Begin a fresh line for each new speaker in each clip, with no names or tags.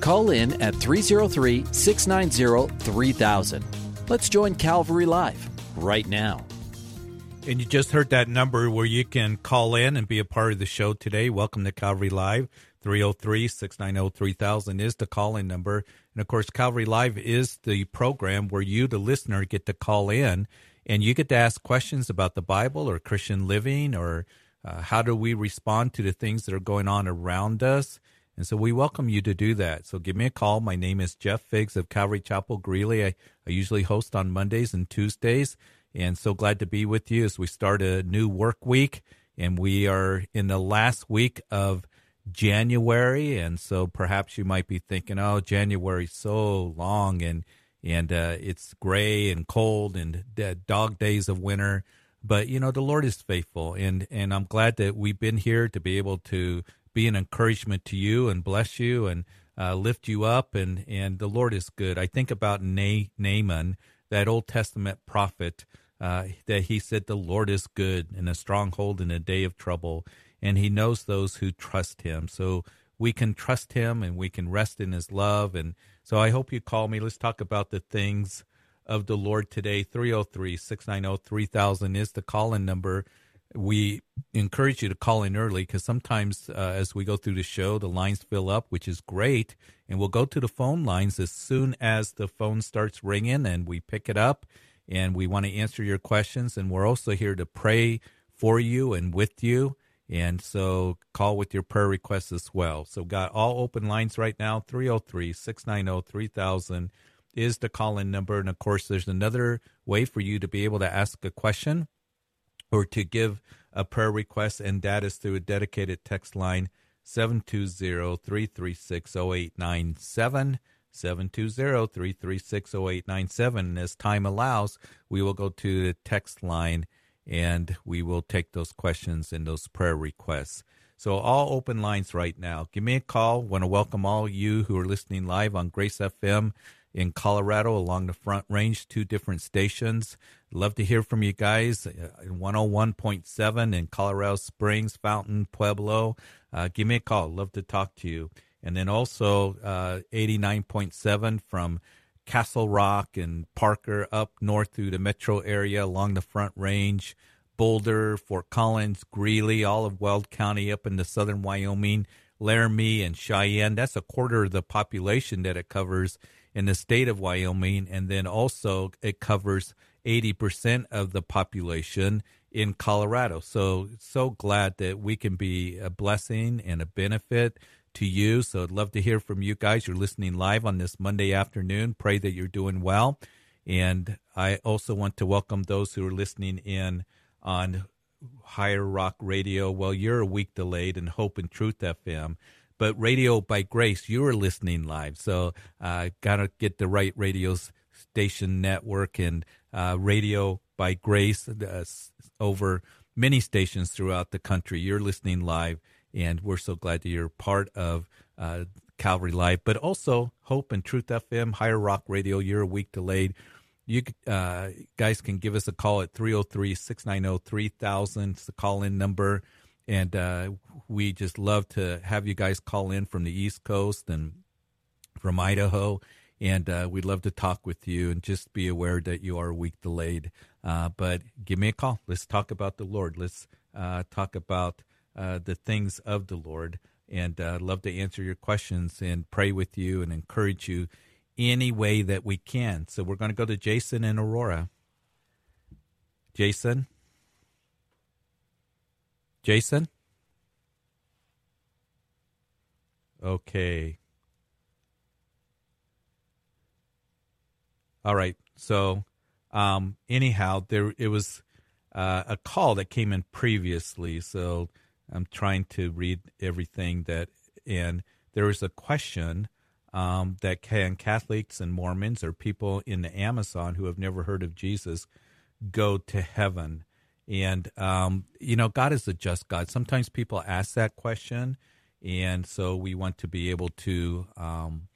Call in at 303 690 3000. Let's join Calvary Live right now.
And you just heard that number where you can call in and be a part of the show today. Welcome to Calvary Live. 303 690 3000 is the call in number. And of course, Calvary Live is the program where you, the listener, get to call in and you get to ask questions about the Bible or Christian living or uh, how do we respond to the things that are going on around us. And so we welcome you to do that. So give me a call. My name is Jeff Figs of Calvary Chapel Greeley. I, I usually host on Mondays and Tuesdays. And so glad to be with you as we start a new work week. And we are in the last week of January. And so perhaps you might be thinking, oh, January's so long and and uh, it's gray and cold and dog days of winter. But you know the Lord is faithful, and and I'm glad that we've been here to be able to be an encouragement to you and bless you and uh, lift you up. And, and the Lord is good. I think about Na- Nahum, that Old Testament prophet, uh, that he said, The Lord is good and a stronghold in a day of trouble. And he knows those who trust him. So we can trust him and we can rest in his love. And so I hope you call me. Let's talk about the things of the Lord today. 303 690 3000 is the call in number we encourage you to call in early because sometimes uh, as we go through the show, the lines fill up, which is great. And we'll go to the phone lines as soon as the phone starts ringing and we pick it up and we want to answer your questions. And we're also here to pray for you and with you. And so call with your prayer requests as well. So got all open lines right now 303 690 3000 is the call in number. And of course, there's another way for you to be able to ask a question or to give a prayer request, and that is through a dedicated text line 720-336-0897, 720-336-0897. And as time allows, we will go to the text line and we will take those questions and those prayer requests. So all open lines right now. Give me a call. Want to welcome all you who are listening live on Grace FM in Colorado along the Front Range, two different stations. Love to hear from you guys. Uh, 101.7 in Colorado Springs, Fountain, Pueblo. Uh, give me a call. Love to talk to you. And then also uh, 89.7 from Castle Rock and Parker up north through the metro area along the Front Range, Boulder, Fort Collins, Greeley, all of Weld County up into southern Wyoming, Laramie, and Cheyenne. That's a quarter of the population that it covers in the state of Wyoming. And then also it covers 80% of the population in Colorado. So, so glad that we can be a blessing and a benefit to you. So, I'd love to hear from you guys. You're listening live on this Monday afternoon. Pray that you're doing well. And I also want to welcome those who are listening in on Higher Rock Radio. Well, you're a week delayed in Hope and Truth FM but Radio by Grace, you are listening live. So, uh, got to get the right radio station network and uh, Radio by Grace uh, over many stations throughout the country. You're listening live, and we're so glad that you're part of uh, Calvary Live, but also Hope and Truth FM, Higher Rock Radio. You're a week delayed. You uh, guys can give us a call at 303 690 3000. It's the call in number. And uh, we just love to have you guys call in from the East Coast and from Idaho. And uh, we'd love to talk with you and just be aware that you are a week delayed. Uh, but give me a call. Let's talk about the Lord. Let's uh, talk about uh, the things of the Lord. And uh, love to answer your questions and pray with you and encourage you any way that we can. So we're going to go to Jason and Aurora. Jason? Jason? Okay. All right. So, um, anyhow, there it was uh, a call that came in previously. So I'm trying to read everything that, and there was a question um, that can Catholics and Mormons or people in the Amazon who have never heard of Jesus go to heaven. And, um, you know, God is a just God. Sometimes people ask that question. And so we want to be able to, um,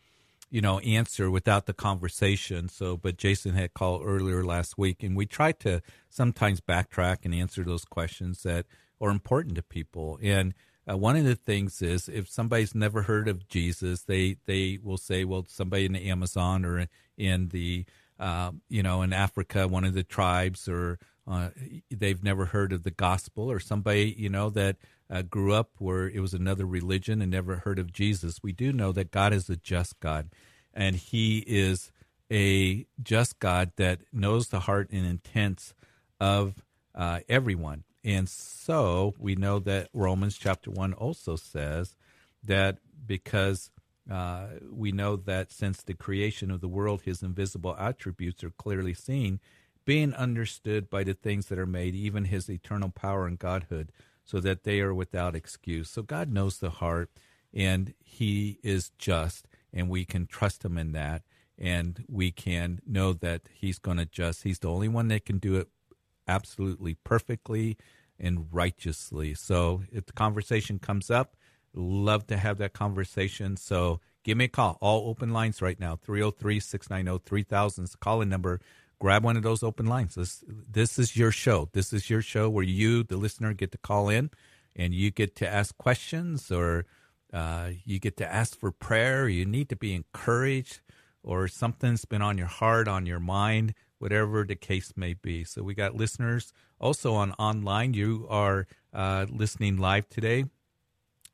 you know, answer without the conversation. So, but Jason had called earlier last week, and we try to sometimes backtrack and answer those questions that are important to people. And uh, one of the things is if somebody's never heard of Jesus, they they will say, well, somebody in the Amazon or in the uh, you know in Africa, one of the tribes, or uh, they've never heard of the gospel, or somebody you know that uh, grew up where it was another religion and never heard of Jesus. We do know that God is a just God, and He is a just God that knows the heart and intents of uh, everyone. And so we know that Romans chapter 1 also says that because uh, we know that since the creation of the world, his invisible attributes are clearly seen, being understood by the things that are made, even his eternal power and godhood, so that they are without excuse. So God knows the heart, and he is just, and we can trust him in that. And we can know that he's going to just, he's the only one that can do it absolutely perfectly and righteously. So if the conversation comes up, love to have that conversation. So give me a call. All open lines right now 303 690 3000 is the calling number. Grab one of those open lines. This, this is your show. This is your show where you, the listener, get to call in and you get to ask questions or uh, you get to ask for prayer. You need to be encouraged or something's been on your heart, on your mind whatever the case may be. So we got listeners also on online. You are uh, listening live today,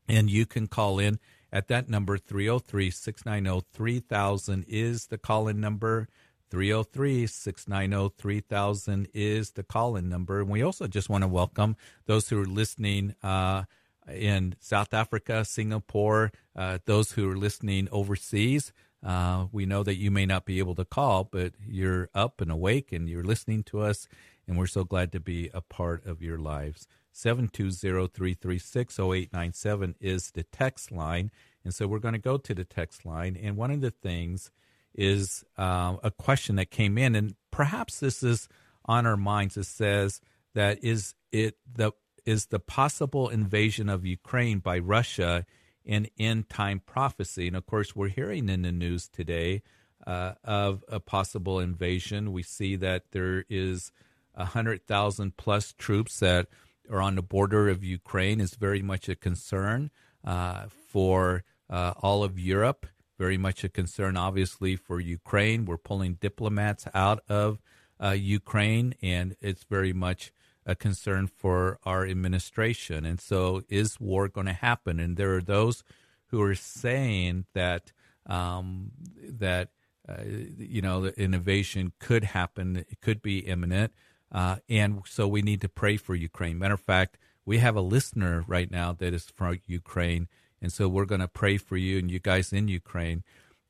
and you can call in at that number 303 690 3000 is the call in number. 303 690 3000 is the call in number. And we also just want to welcome those who are listening uh, in South Africa, Singapore, uh, those who are listening overseas. Uh, we know that you may not be able to call, but you're up and awake and you're listening to us, and we're so glad to be a part of your lives. 720-336-0897 is the text line. And so we're going to go to the text line. And one of the things is uh, a question that came in, and perhaps this is on our minds. It says that is it the is the possible invasion of Ukraine by Russia – in end time prophecy. And of course, we're hearing in the news today uh, of a possible invasion. We see that there is hundred thousand plus troops that are on the border of Ukraine. is very much a concern uh, for uh, all of Europe. Very much a concern, obviously, for Ukraine. We're pulling diplomats out of uh, Ukraine, and it's very much a concern for our administration. And so, is war going to happen? And there are those who are saying that um, that uh, you know the innovation could happen, it could be imminent, uh, and so we need to pray for Ukraine. Matter of fact, we have a listener right now that is from Ukraine, and so we're going to pray for you and you guys in Ukraine.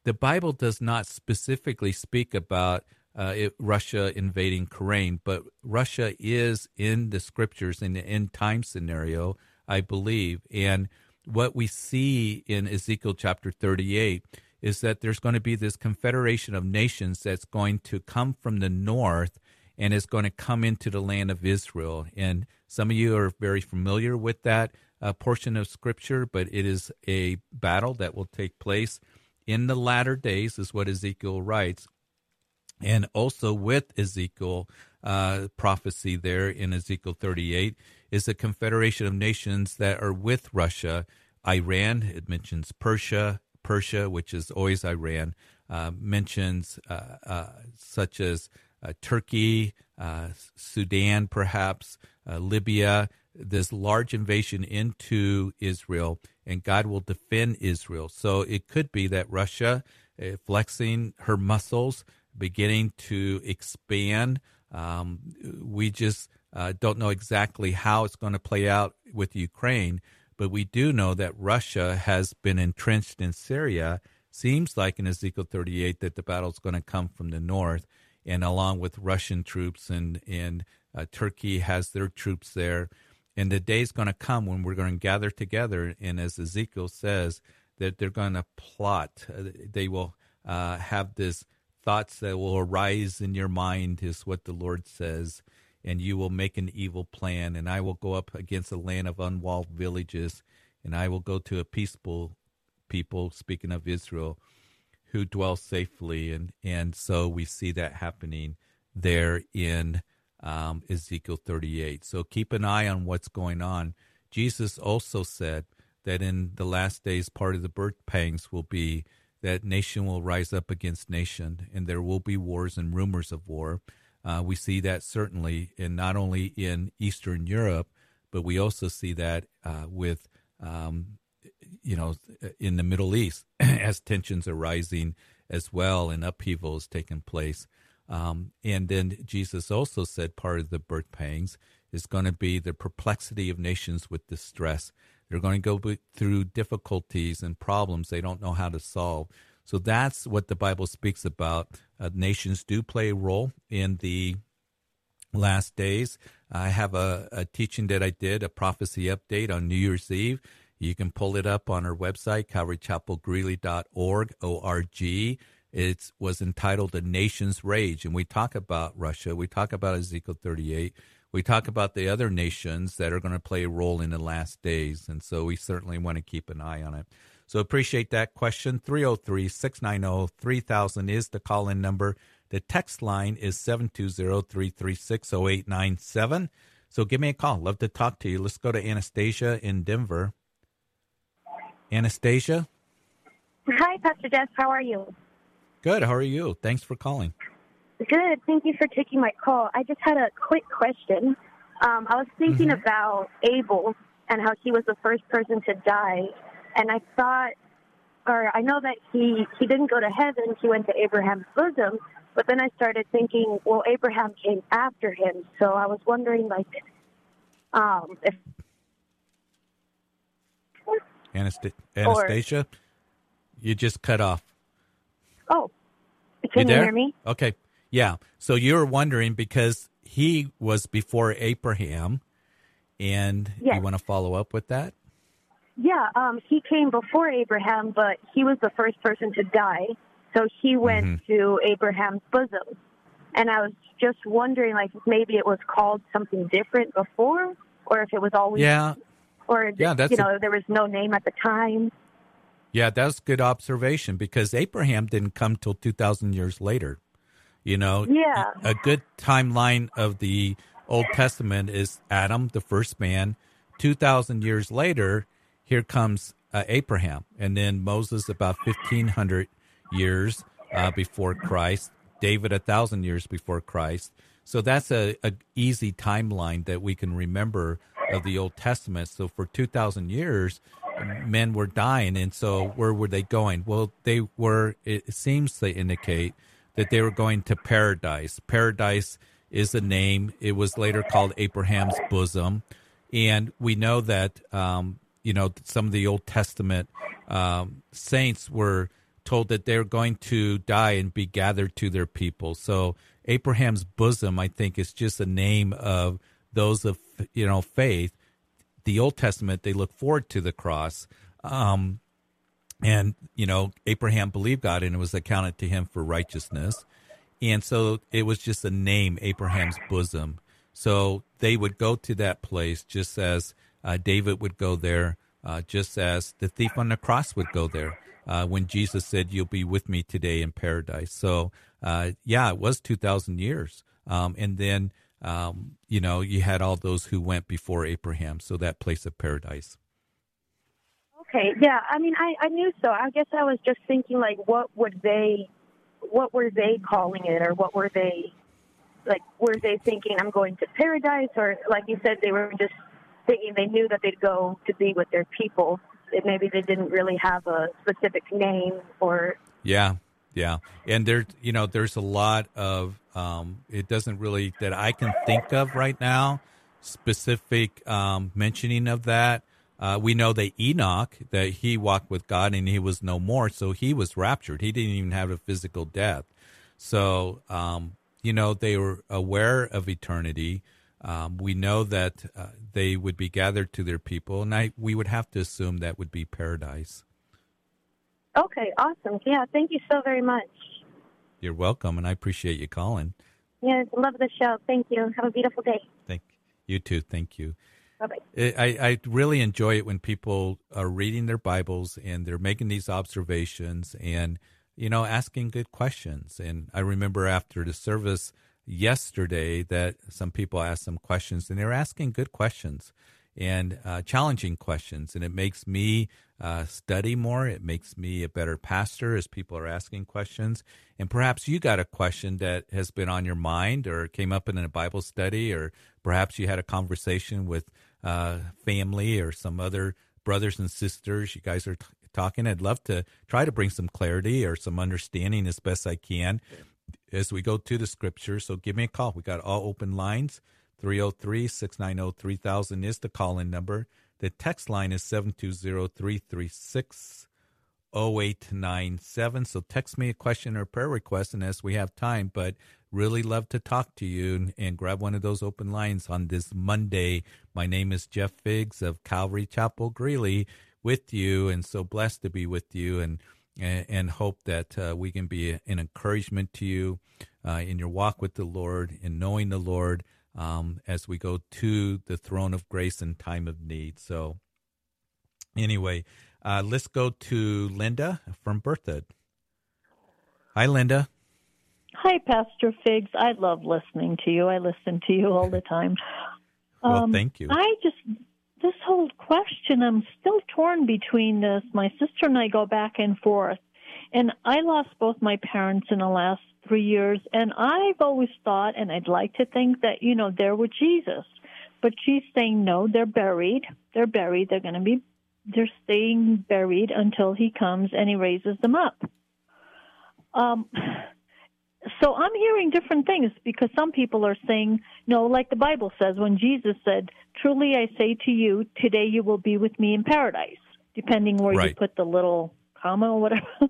The Bible does not specifically speak about uh, it, Russia invading Ukraine, but Russia is in the scriptures in the end time scenario, I believe. And what we see in Ezekiel chapter 38 is that there's going to be this confederation of nations that's going to come from the north and is going to come into the land of Israel. And some of you are very familiar with that uh, portion of scripture, but it is a battle that will take place in the latter days, is what Ezekiel writes and also with Ezekiel uh, prophecy there in Ezekiel 38 is a confederation of nations that are with Russia. Iran, it mentions Persia, Persia, which is always Iran, uh, mentions uh, uh such as uh, Turkey, Sudan, perhaps Libya. This large invasion into Israel, and God will defend Israel. So it could be that Russia, flexing her muscles, beginning to expand. Um, we just uh, don't know exactly how it's going to play out with Ukraine, but we do know that Russia has been entrenched in Syria. Seems like in Ezekiel 38 that the battle is going to come from the north, and along with Russian troops, and and uh, Turkey has their troops there. And the day is going to come when we're going to gather together, and as Ezekiel says, that they're going to plot. Uh, they will uh, have this thoughts that will arise in your mind, is what the Lord says, and you will make an evil plan. And I will go up against a land of unwalled villages, and I will go to a peaceful people, speaking of Israel, who dwell safely. And, and so we see that happening there in um, Ezekiel 38. So keep an eye on what's going on. Jesus also said that in the last days, part of the birth pangs will be that nation will rise up against nation, and there will be wars and rumors of war. Uh, we see that certainly in not only in Eastern Europe, but we also see that uh, with um, you know in the Middle East as tensions are rising as well and upheavals taking place. Um, and then Jesus also said part of the birth pangs is going to be the perplexity of nations with distress. They're going to go through difficulties and problems they don't know how to solve. So that's what the Bible speaks about. Uh, nations do play a role in the last days. I have a, a, teaching that I did, a prophecy update on New Year's Eve. You can pull it up on our website, calvarychapelgreeley.org, O-R-G. It was entitled "The Nation's Rage," and we talk about Russia. We talk about Ezekiel 38. We talk about the other nations that are going to play a role in the last days, and so we certainly want to keep an eye on it. So appreciate that question. 303 690 3000 is the call in number. The text line is 720 336 0897. So give me a call. Love to talk to you. Let's go to Anastasia in Denver. Anastasia?
Hi, Pastor Jeff. How are you?
Good. How are you? Thanks for calling.
Good. Thank you for taking my call. I just had a quick question. Um, I was thinking mm-hmm. about Abel and how he was the first person to die, and I thought, or I know that he he didn't go to heaven; he went to Abraham's bosom. But then I started thinking, well, Abraham came after him, so I was wondering, like, um, if
Anastasia, or, you just cut off.
Oh, can you, you hear me?
Okay. Yeah. So you were wondering because he was before Abraham, and yes. you want to follow up with that?
Yeah. Um, he came before Abraham, but he was the first person to die. So he went mm-hmm. to Abraham's bosom. And I was just wondering, like, maybe it was called something different before, or if it was always.
Yeah.
Or, yeah, that's you know, a, there was no name at the time.
Yeah, that's good observation because Abraham didn't come till 2,000 years later. You know,
yeah.
a good timeline of the Old Testament is Adam, the first man. 2,000 years later, here comes uh, Abraham. And then Moses, about 1,500 years uh, before Christ. David, a thousand years before Christ. So that's a, a easy timeline that we can remember of the Old Testament. So for 2,000 years, men were dying. And so where were they going? Well, they were, it seems to indicate that they were going to paradise. Paradise is a name. It was later called Abraham's bosom. And we know that, um, you know, some of the Old Testament um, saints were told that they're going to die and be gathered to their people. So Abraham's bosom, I think, is just a name of those of, you know, faith the Old Testament, they look forward to the cross. Um, and, you know, Abraham believed God and it was accounted to him for righteousness. And so it was just a name, Abraham's bosom. So they would go to that place just as uh, David would go there, uh, just as the thief on the cross would go there uh, when Jesus said, You'll be with me today in paradise. So, uh, yeah, it was 2,000 years. Um, and then um, you know, you had all those who went before Abraham, so that place of paradise.
Okay, yeah. I mean, I, I knew so. I guess I was just thinking, like, what would they, what were they calling it, or what were they, like, were they thinking I'm going to paradise, or like you said, they were just thinking they knew that they'd go to be with their people. Maybe they didn't really have a specific name or.
Yeah, yeah, and there, you know, there's a lot of um, it doesn't really that I can think of right now specific um, mentioning of that. Uh, we know that Enoch that he walked with God and he was no more, so he was raptured. He didn't even have a physical death. So um, you know they were aware of eternity. Um, we know that uh, they would be gathered to their people, and I we would have to assume that would be paradise.
Okay, awesome. Yeah, thank you so very much.
You're welcome, and I appreciate you calling.
Yes, love the show. Thank you. Have a beautiful day.
Thank you too. Thank you.
Bye bye.
I, I really enjoy it when people are reading their Bibles and they're making these observations and, you know, asking good questions. And I remember after the service yesterday that some people asked some questions and they're asking good questions and uh, challenging questions. And it makes me uh, study more. It makes me a better pastor as people are asking questions. And perhaps you got a question that has been on your mind or came up in a Bible study, or perhaps you had a conversation with uh, family or some other brothers and sisters. You guys are t- talking. I'd love to try to bring some clarity or some understanding as best I can as we go to the scripture. So give me a call. We got all open lines. 303 690 3000 is the call in number. The text line is 720 336 0897. So text me a question or prayer request, and as we have time, but really love to talk to you and, and, grab one of those open lines on this Monday. My name is Jeff Figs of Calvary Chapel Greeley with you, and so blessed to be with you and and, hope that uh, we can be an encouragement to you uh, in your walk with the Lord, in knowing the Lord um, as we go to the throne of grace in time of need. So, anyway, uh, let's go to Linda from Berthoud. Hi, Linda.
Hi, Pastor Figs. I love listening to you. I listen to you all the time.
well, um, thank you.
I just this whole question, I'm still torn between this. My sister and I go back and forth, and I lost both my parents in the last three years, and I've always thought, and I'd like to think that you know they're with Jesus, but she's saying no, they're buried. They're buried. They're going to be. They're staying buried until he comes and he raises them up. Um, so I'm hearing different things because some people are saying, no, like the Bible says, when Jesus said, Truly I say to you, today you will be with me in paradise, depending where right. you put the little comma or whatever.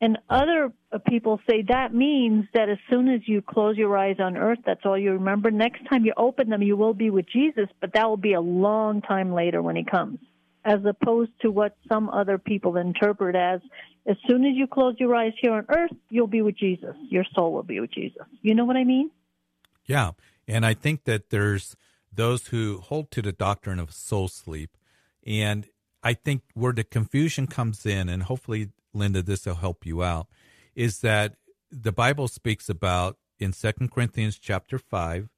and other people say that means that as soon as you close your eyes on earth, that's all you remember. Next time you open them, you will be with Jesus, but that will be a long time later when he comes as opposed to what some other people interpret as as soon as you close your eyes here on earth, you'll be with Jesus. Your soul will be with Jesus. You know what I mean?
Yeah. And I think that there's those who hold to the doctrine of soul sleep. And I think where the confusion comes in, and hopefully, Linda, this will help you out, is that the Bible speaks about in Second Corinthians chapter 5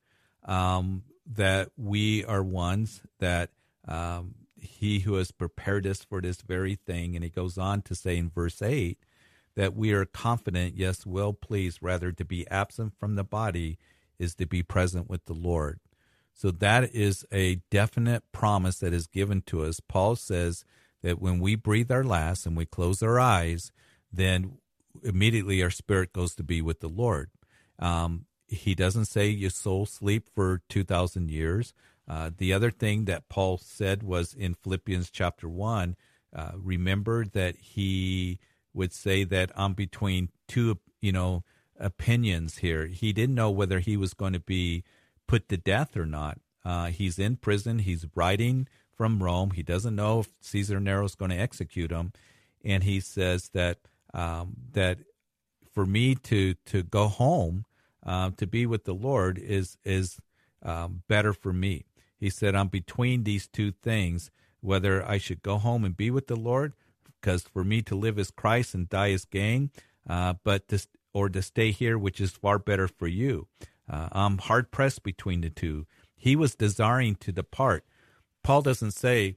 um, that we are ones that um, he who has prepared us for this very thing. And he goes on to say in verse 8 that we are confident, yes, well pleased, rather to be absent from the body is to be present with the Lord. So that is a definite promise that is given to us. Paul says that when we breathe our last and we close our eyes, then immediately our spirit goes to be with the Lord. Um, he doesn't say your soul sleep for 2,000 years. Uh, the other thing that Paul said was in Philippians chapter 1, uh, remember that he would say that I'm between two, you know, opinions here. He didn't know whether he was going to be put to death or not. Uh, he's in prison. He's writing from Rome. He doesn't know if Caesar Nero is going to execute him, and he says that um, that for me to to go home uh, to be with the Lord is is um, better for me. He said, I'm between these two things, whether I should go home and be with the Lord, because for me to live is Christ and die is gain, uh, but to, or to stay here, which is far better for you. Uh, I'm hard pressed between the two. He was desiring to depart. Paul doesn't say,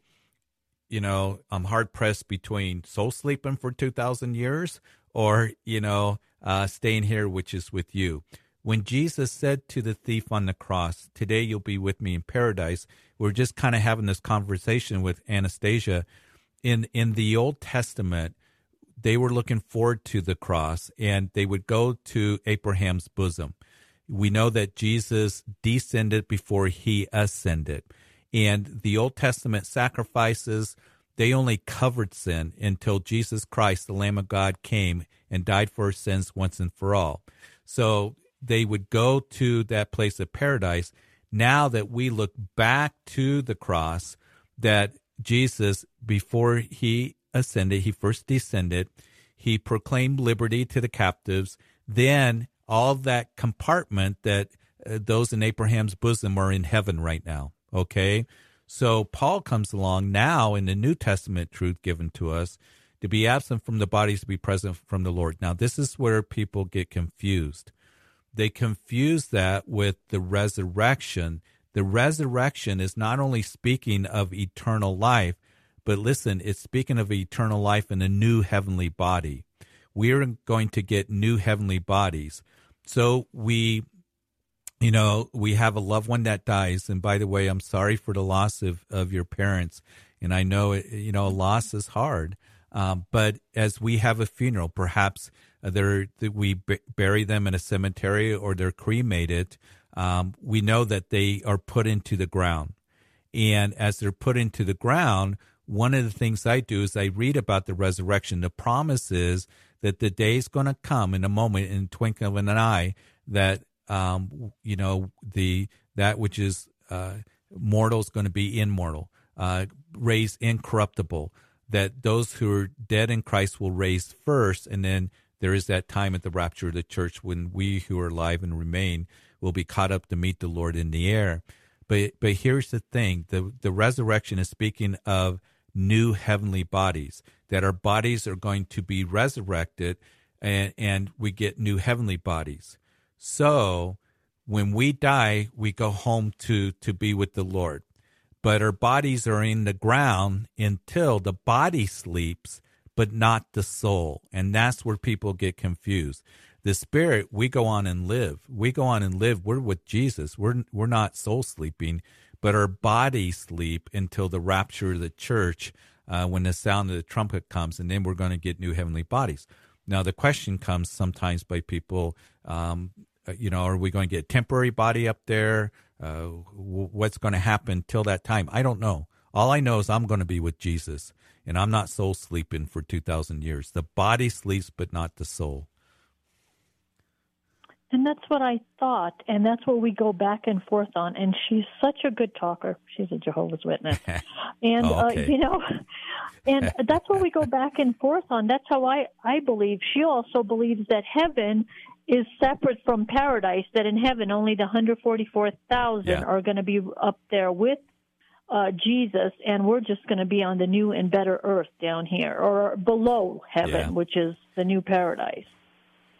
you know, I'm hard pressed between soul sleeping for 2,000 years or, you know, uh, staying here, which is with you. When Jesus said to the thief on the cross, Today you'll be with me in paradise, we're just kind of having this conversation with Anastasia. In, in the Old Testament, they were looking forward to the cross and they would go to Abraham's bosom. We know that Jesus descended before he ascended. And the Old Testament sacrifices, they only covered sin until Jesus Christ, the Lamb of God, came and died for our sins once and for all. So they would go to that place of paradise. Now that we look back to the cross, that Jesus, before he ascended, he first descended, he proclaimed liberty to the captives, then all that compartment that uh, those in Abraham's bosom are in heaven right now. Okay. So Paul comes along now in the New Testament truth given to us to be absent from the bodies to be present from the Lord. Now, this is where people get confused. They confuse that with the resurrection. The resurrection is not only speaking of eternal life, but listen, it's speaking of eternal life in a new heavenly body. We're going to get new heavenly bodies. So we, you know, we have a loved one that dies. And by the way, I'm sorry for the loss of, of your parents. And I know, you know, loss is hard. Um, but as we have a funeral, perhaps uh, they're, we b- bury them in a cemetery or they're cremated, um, we know that they are put into the ground. And as they're put into the ground, one of the things I do is I read about the resurrection. The promise is that the day is going to come in a moment, in twinkling of an eye, that um, you know the that which is uh, mortal is going to be immortal, uh, raised incorruptible. That those who are dead in Christ will raise first, and then there is that time at the rapture of the church when we who are alive and remain will be caught up to meet the Lord in the air. But but here's the thing: the the resurrection is speaking of new heavenly bodies, that our bodies are going to be resurrected and, and we get new heavenly bodies. So when we die, we go home to, to be with the Lord. But our bodies are in the ground until the body sleeps, but not the soul. And that's where people get confused. The spirit, we go on and live. We go on and live. We're with Jesus. We're, we're not soul sleeping but our bodies sleep until the rapture of the church uh, when the sound of the trumpet comes, and then we're going to get new heavenly bodies. Now, the question comes sometimes by people, um, uh, you know, are we going to get a temporary body up there? Uh, what's going to happen till that time? I don't know. All I know is I'm going to be with Jesus, and I'm not soul sleeping for 2,000 years. The body sleeps, but not the soul.
And that's what I thought, and that's what we go back and forth on. And she's such a good talker. She's a Jehovah's Witness, and
oh, okay.
uh, you know, and that's what we go back and forth on. That's how I I believe. She also believes that heaven is separate from paradise. That in heaven only the 144,000 yeah. are going to be up there with uh, Jesus, and we're just going to be on the new and better earth down here, or below heaven, yeah. which is the new paradise.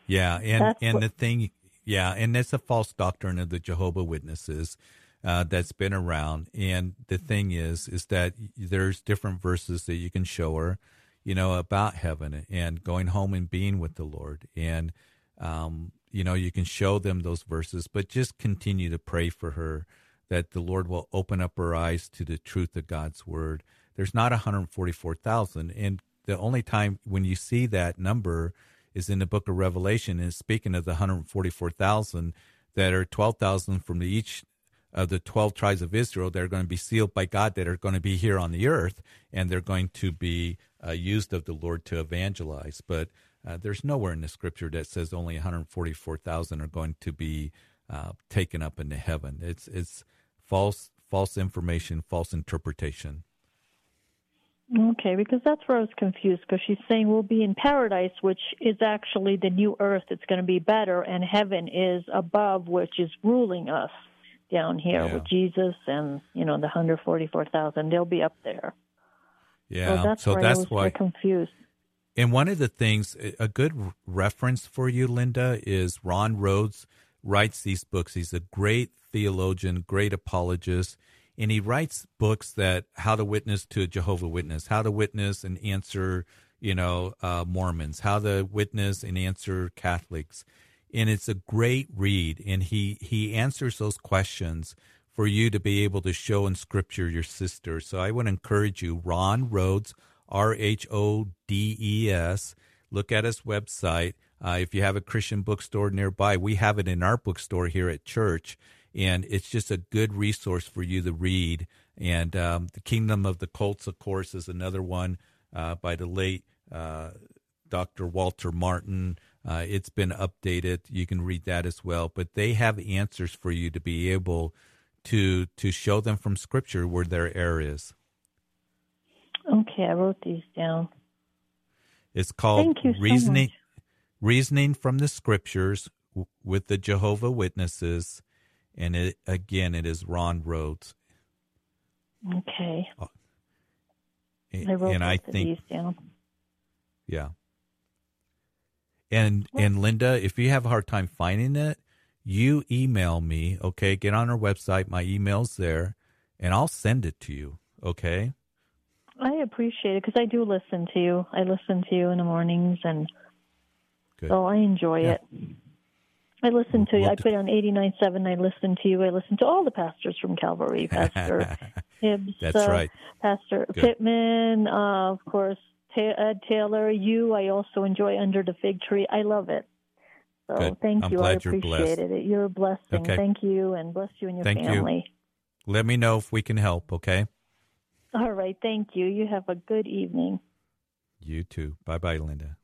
Yeah, and That's and what, the thing yeah, and that's a false doctrine of the Jehovah Witnesses uh, that's been around. And the thing is, is that there's different verses that you can show her, you know, about heaven and going home and being with the Lord. And um, you know, you can show them those verses, but just continue to pray for her that the Lord will open up her eyes to the truth of God's word. There's not 144,000, and the only time when you see that number is in the book of Revelation, and speaking of the 144,000 that are 12,000 from each of the 12 tribes of Israel that are going to be sealed by God that are going to be here on the earth, and they're going to be uh, used of the Lord to evangelize. But uh, there's nowhere in the scripture that says only 144,000 are going to be uh, taken up into heaven. It's it's false false information, false interpretation.
Okay, because that's where I was confused because she's saying we'll be in paradise, which is actually the new earth. It's going to be better, and heaven is above, which is ruling us down here yeah. with Jesus and you know the hundred forty four thousand. They'll be up there.
Yeah,
so that's,
so that's
why confused.
And one of the things, a good reference for you, Linda, is Ron Rhodes writes these books. He's a great theologian, great apologist and he writes books that how to witness to a Jehovah Witness, how to witness and answer, you know, uh, Mormons, how to witness and answer Catholics, and it's a great read. And he he answers those questions for you to be able to show in Scripture your sister. So I would encourage you, Ron Rhodes, R H O D E S. Look at his website. Uh, if you have a Christian bookstore nearby, we have it in our bookstore here at church and it's just a good resource for you to read. And um, the Kingdom of the Cults, of course, is another one uh, by the late uh, Dr. Walter Martin. Uh, it's been updated. You can read that as well. But they have answers for you to be able to to show them from Scripture where their error is.
Okay, I wrote these down.
It's called
Thank you so
Reasoning
much.
Reasoning from the Scriptures with the Jehovah Witnesses, and it again it is Ron Rhodes.
Okay.
Uh, a-
I wrote
and I think
these down.
Yeah. And and Linda, if you have a hard time finding it, you email me, okay? Get on our website, my email's there, and I'll send it to you, okay?
I appreciate it because I do listen to you. I listen to you in the mornings, and
Good.
so I enjoy
Yeah.
it. I listen to you. I put on 89.7. I listen to you. I listen to all the pastors from Calvary, Pastor Hibbs,
That's
uh,
right.
Pastor
Good.
Pittman, uh, of course, Ta- Ed Taylor. You, I also enjoy Under the Fig Tree. I love it. So
Good.
thank
I'm
you. I
you're
appreciate
blessed.
it. You're a blessing.
Okay.
Thank you, and bless you and your
Thank you.
family.
Let me know if we can help, okay?
All right. Thank you. You have a good evening.
You too. Bye bye, Linda.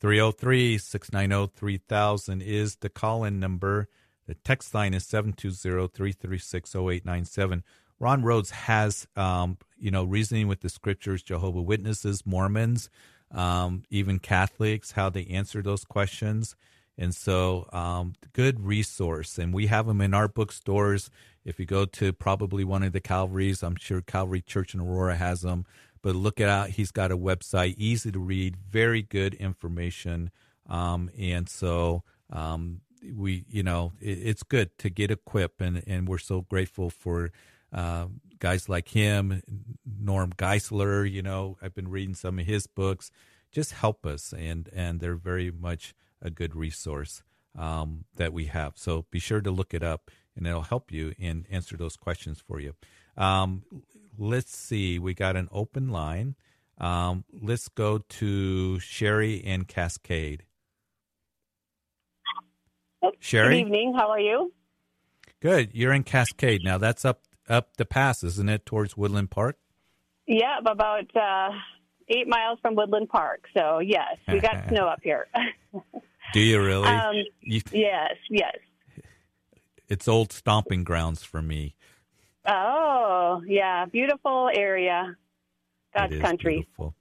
303 690 3000 is the call in number. The text line is 720 336 0897. Ron Rhodes has, um, you know, reasoning with the scriptures, Jehovah Witnesses, Mormons, um, even Catholics, how they answer those questions. And so, um, good resource. And we have them in our bookstores. If you go to probably one of the Calvaries, I'm sure Calvary Church in Aurora has them. But look it out. He's got a website, easy to read, very good information. Um, and so, um, we, you know, it, it's good to get equipped. And, and we're so grateful for uh, guys like him, Norm Geisler. You know, I've been reading some of his books. Just help us, and and they're very much a good resource um, that we have. So be sure to look it up, and it'll help you and answer those questions for you. Um, let's see, we got an open line. Um, let's go to Sherry in Cascade. Sherry,
Good evening. How are you?
good. You're in Cascade now. That's up up the pass, isn't it, towards Woodland Park?
Yeah, about uh, eight miles from Woodland Park. So yes, we got snow up here.
Do you really?
um,
you,
yes, yes.
It's old stomping grounds for me.
Oh, yeah, beautiful area. God's country.
beautiful.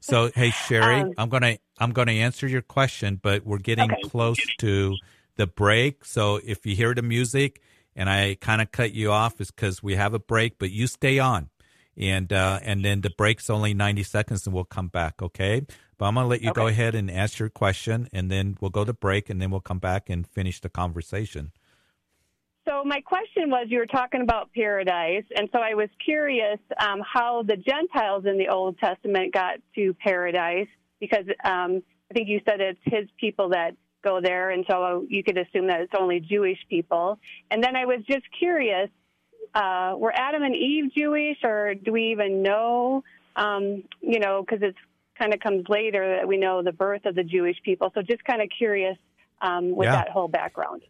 So, hey Sherry,
Um,
I'm gonna I'm gonna answer your question, but we're getting
Okay.
close to the break. So if you hear the music and I kind of cut you off, is because we have a break. But you stay on, and uh, and then the break's only 90 seconds, and we'll come back. Okay. But I'm gonna let you go ahead and ask your question, and then we'll go to break, and then we'll come back and finish the conversation.
So my question was, you were talking about paradise, and so I was curious um, how the Gentiles in the Old Testament got to paradise, because um, I think you said it's His people that go there, and so you could assume that it's only Jewish people. And then I was just curious, uh, were Adam and Eve Jewish, or do we even know? Um, you know, because it's kind of comes later that we know the birth of the Jewish people. So just kind of curious um, with
Yeah.
that whole background.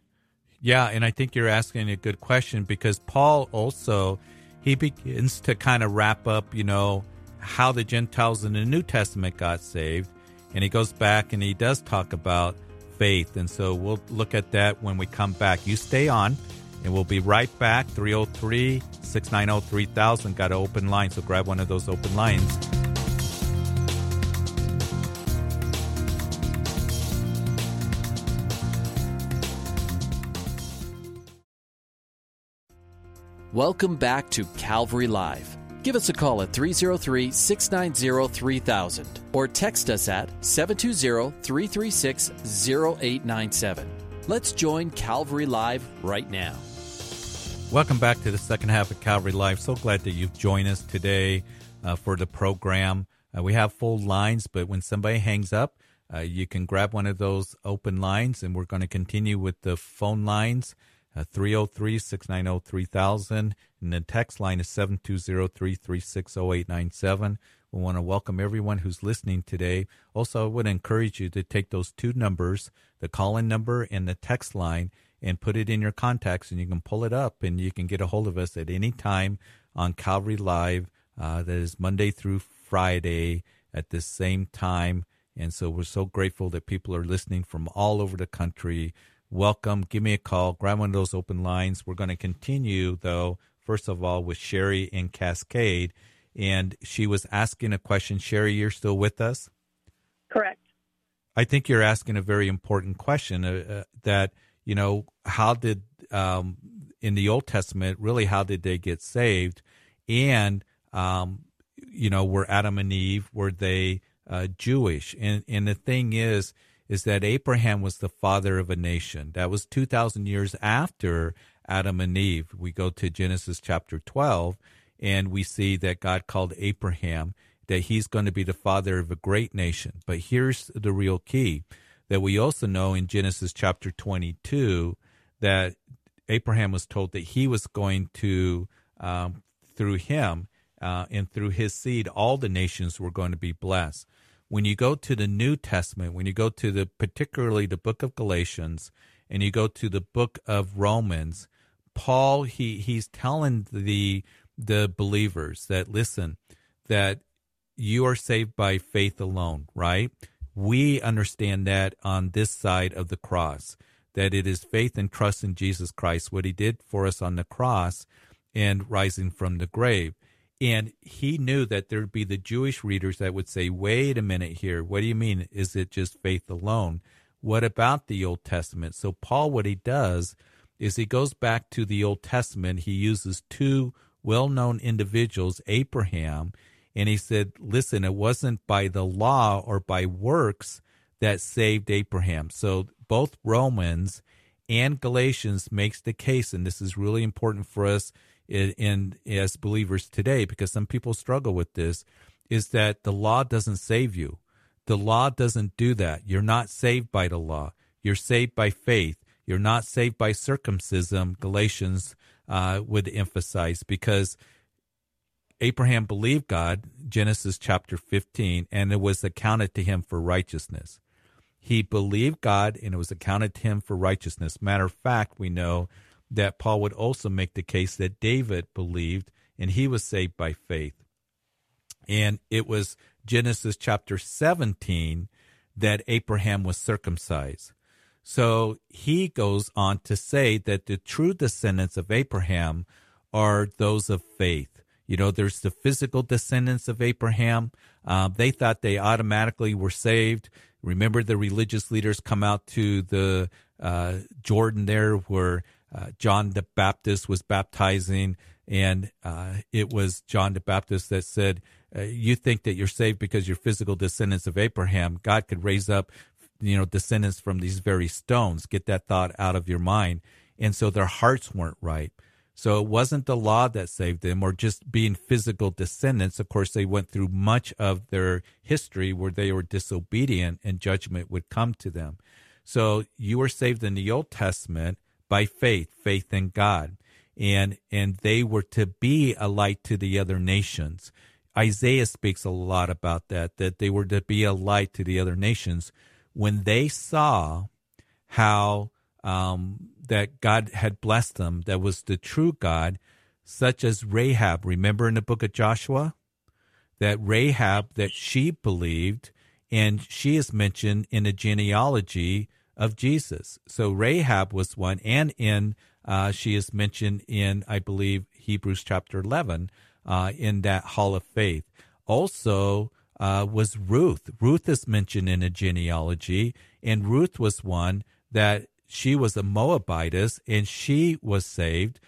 Yeah, and I think you're asking a good question because Paul also he begins to kind of wrap up, you know, how the Gentiles in the New Testament got saved, and he goes back and he does talk about faith, and so we'll look at that when we come back. You stay on, and we'll be right back. 303 690 3000 got an open line, so grab one of those open lines.
Welcome back to Calvary Live. Give us a call at 303 690 3000 or text us at 720 336 0897. Let's join Calvary Live right now.
Welcome back to the second half of Calvary Live. So glad that you've joined us today uh, for the program. Uh, we have full lines, but when somebody hangs up, uh, you can grab one of those open lines, and we're going to continue with the phone lines. Uh, 303 690 3000. And the text line is 720 336 0897. We want to welcome everyone who's listening today. Also, I would encourage you to take those two numbers, the call in number and the text line, and put it in your contacts, and you can pull it up and you can get a hold of us at any time on Calvary Live. Uh, that is Monday through Friday at the same time. And so we're so grateful that people are listening from all over the country. Welcome. Give me a call. Grab one of those open lines. We're going to continue, though, first of all, with Sherry in Cascade. And she was asking a question. Sherry, you're still with us?
Correct.
I think you're asking a very important question uh, uh, that, you know, how did, um, in the Old Testament, really, how did they get saved? And, um, you know, were Adam and Eve, were they uh, Jewish? And, and the thing is, is that Abraham was the father of a nation. That was 2,000 years after Adam and Eve. We go to Genesis chapter 12, and we see that God called Abraham, that he's going to be the father of a great nation. But here's the real key that we also know in Genesis chapter 22 that Abraham was told that he was going to, um, through him uh, and through his seed, all the nations were going to be blessed when you go to the New Testament, when you go to the particularly the book of Galatians and you go to the book of Romans, Paul he he's telling the the believers that listen that you are saved by faith alone, right? We understand that on this side of the cross, that it is faith and trust in Jesus Christ, what he did for us on the cross and rising from the grave. And he knew that there'd be the Jewish readers that would say, wait a minute here. What do you mean? Is it just faith alone? What about the Old Testament? So, Paul, what he does is he goes back to the Old Testament. He uses two well known individuals, Abraham, and he said, listen, it wasn't by the law or by works that saved Abraham. So, both Romans and Galatians makes the case, and this is really important for us in, in as believers today, because some people struggle with this, is that the law doesn't save you. The law doesn't do that. You're not saved by the law. You're saved by faith. You're not saved by circumcision. Galatians uh, would emphasize because Abraham believed God, Genesis chapter 15, and it was accounted to him for righteousness. He believed God and it was accounted to him for righteousness. Matter of fact, we know that Paul would also make the case that David believed and he was saved by faith. And it was Genesis chapter 17 that Abraham was circumcised. So he goes on to say that the true descendants of Abraham are those of faith. You know, there's the physical descendants of Abraham. Uh, they thought they automatically were saved. Remember, the religious leaders come out to the uh, Jordan there where uh, John the Baptist was baptizing, and uh, it was John the Baptist that said, uh, "You think that you're saved because you're physical descendants of Abraham? God could raise up, you know, descendants from these very stones. Get that thought out of your mind." And so their hearts weren't right. So it wasn't the law that saved them or just being physical descendants. Of course, they went through much of their history where they were disobedient and judgment would come to them. So you were saved in the Old Testament by faith, faith in God. And, and they were to be a light to the other nations. Isaiah speaks a lot about that, that they were to be a light to the other nations. When they saw how um, that God had blessed them, that was the true God, such as Rahab. Remember in the book of Joshua? That Rahab, that she believed, and she is mentioned in the genealogy of Jesus. So Rahab was one, and in uh, she is mentioned in, I believe, Hebrews chapter 11 uh, in that hall of faith. Also uh, was Ruth. Ruth is mentioned in a genealogy, and Ruth was one that she was a Moabitess, and she was saved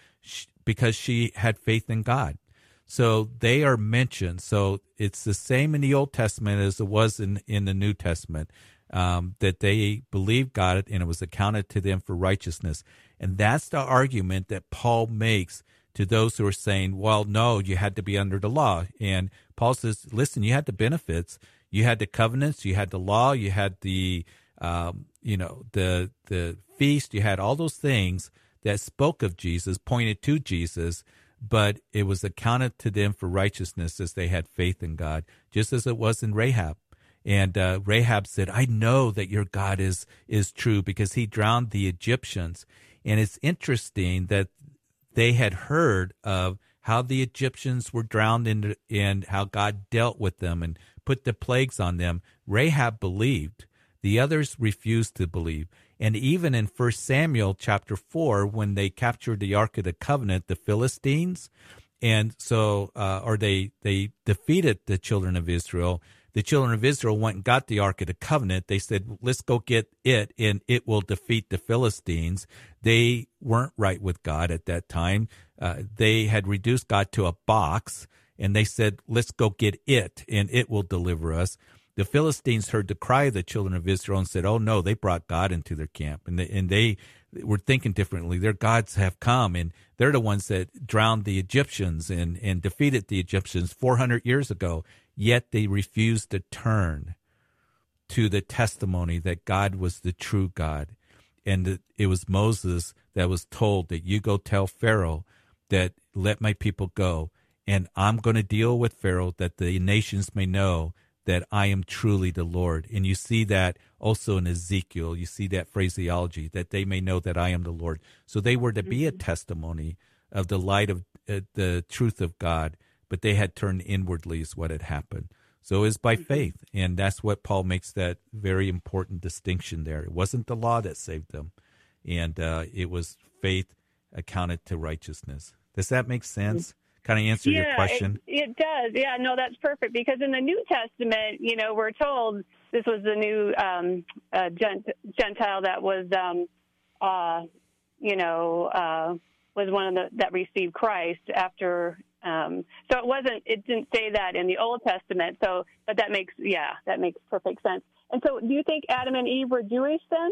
because she had faith in God. So they are mentioned. So it's the same in the Old Testament as it was in, in the New Testament um, that they believed God and it was accounted to them for righteousness. And that's the argument that Paul makes to those who are saying, well, no, you had to be under the law. And Paul says, listen, you had the benefits, you had the covenants, you had the law, you had the, um, you know, the, the feast, you had all those things that spoke of Jesus, pointed to Jesus, but it was accounted to them for righteousness as they had faith in God, just as it was in Rahab. And uh, Rahab said, "I know that your God is is true because He drowned the Egyptians." And it's interesting that they had heard of how the Egyptians were drowned in, and how God dealt with them and put the plagues on them. Rahab believed; the others refused to believe. And even in 1 Samuel chapter 4, when they captured the Ark of the Covenant, the Philistines, and so, uh, or they, they defeated the children of Israel, the children of Israel went and got the Ark of the Covenant, they said, let's go get it and it will defeat the Philistines. They weren't right with God at that time. Uh, they had reduced God to a box and they said, let's go get it and it will deliver us. The Philistines heard the cry of the children of Israel and said, oh no, they brought God into their camp and they, and they were thinking differently. Their gods have come and they're the ones that drowned the Egyptians and, and defeated the Egyptians 400 years ago yet they refused to turn to the testimony that God was the true God. And it was Moses that was told that you go tell Pharaoh that let my people go. And I'm going to deal with Pharaoh that the nations may know that I am truly the Lord. And you see that also in Ezekiel. You see that phraseology that they may know that I am the Lord. So they were to be a testimony of the light of uh, the truth of God but they had turned inwardly, is what had happened. So it's by mm-hmm. faith. And that's what Paul makes that very important distinction there. It wasn't the law that saved them, and uh, it was faith accounted to righteousness. Does that make sense? Kind of answer
yeah,
your question?
It, it does. Yeah, no, that's perfect. Because in the New Testament, you know, we're told this was the new um, uh, gent- Gentile that was, um, uh, you know, uh, was one of the that received Christ after um, so it wasn't, it didn't say that in the Old Testament. So, but that makes, yeah, that makes perfect sense. And so, do you think Adam and Eve were Jewish then?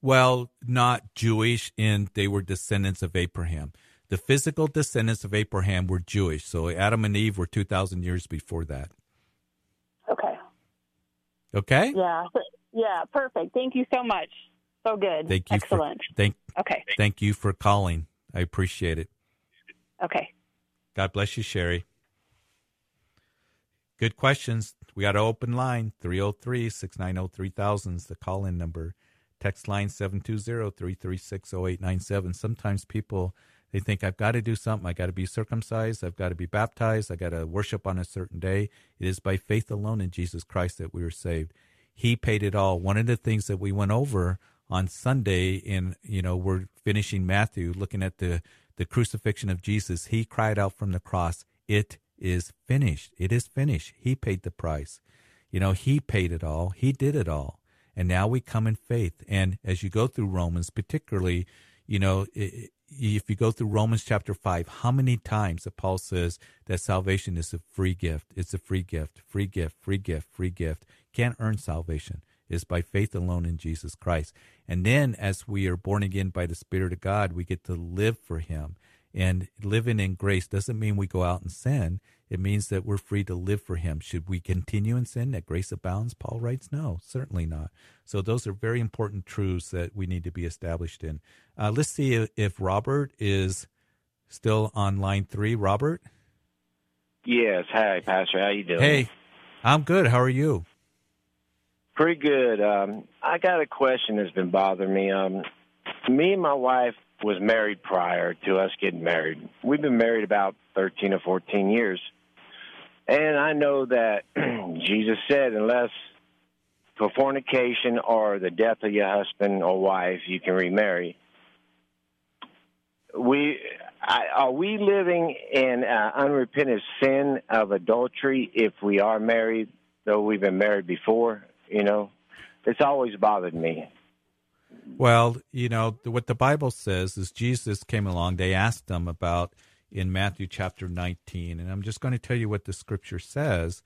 Well, not Jewish, and they were descendants of Abraham. The physical descendants of Abraham were Jewish. So Adam and Eve were 2,000 years before that.
Okay.
Okay?
Yeah. Yeah, perfect. Thank you so much. So good.
Thank you
Excellent.
For, thank,
okay.
Thank you for calling. I appreciate it.
Okay.
God bless you, Sherry. Good questions. We got an open line 303 690 3000 is the call in number. Text line 720 336 0897. Sometimes people they think I've got to do something. I've got to be circumcised. I've got to be baptized. I've got to worship on a certain day. It is by faith alone in Jesus Christ that we are saved. He paid it all. One of the things that we went over on Sunday, in you know, we're finishing Matthew, looking at the the crucifixion of Jesus, he cried out from the cross, It is finished. It is finished. He paid the price. You know, he paid it all. He did it all. And now we come in faith. And as you go through Romans, particularly, you know, if you go through Romans chapter 5, how many times that Paul says that salvation is a free gift? It's a free gift, free gift, free gift, free gift. Can't earn salvation It's by faith alone in Jesus Christ. And then as we are born again by the Spirit of God, we get to live for Him. And living in grace doesn't mean we go out and sin. It means that we're free to live for Him. Should we continue in sin that grace abounds? Paul writes, no, certainly not. So those are very important truths that we need to be established in. Uh, let's see if Robert is still on line three. Robert?
Yes. Hi, Pastor. How you doing?
Hey, I'm good. How are you?
Pretty good. Um, I got a question that's been bothering me. Um, me and my wife was married prior to us getting married. We've been married about 13 or 14 years. And I know that Jesus said, unless for fornication or the death of your husband or wife, you can remarry. We I, are we living in uh, unrepentant sin of adultery if we are married, though we've been married before? You know, it's always bothered me.
Well, you know, what the Bible says is Jesus came along. They asked him about in Matthew chapter 19. And I'm just going to tell you what the scripture says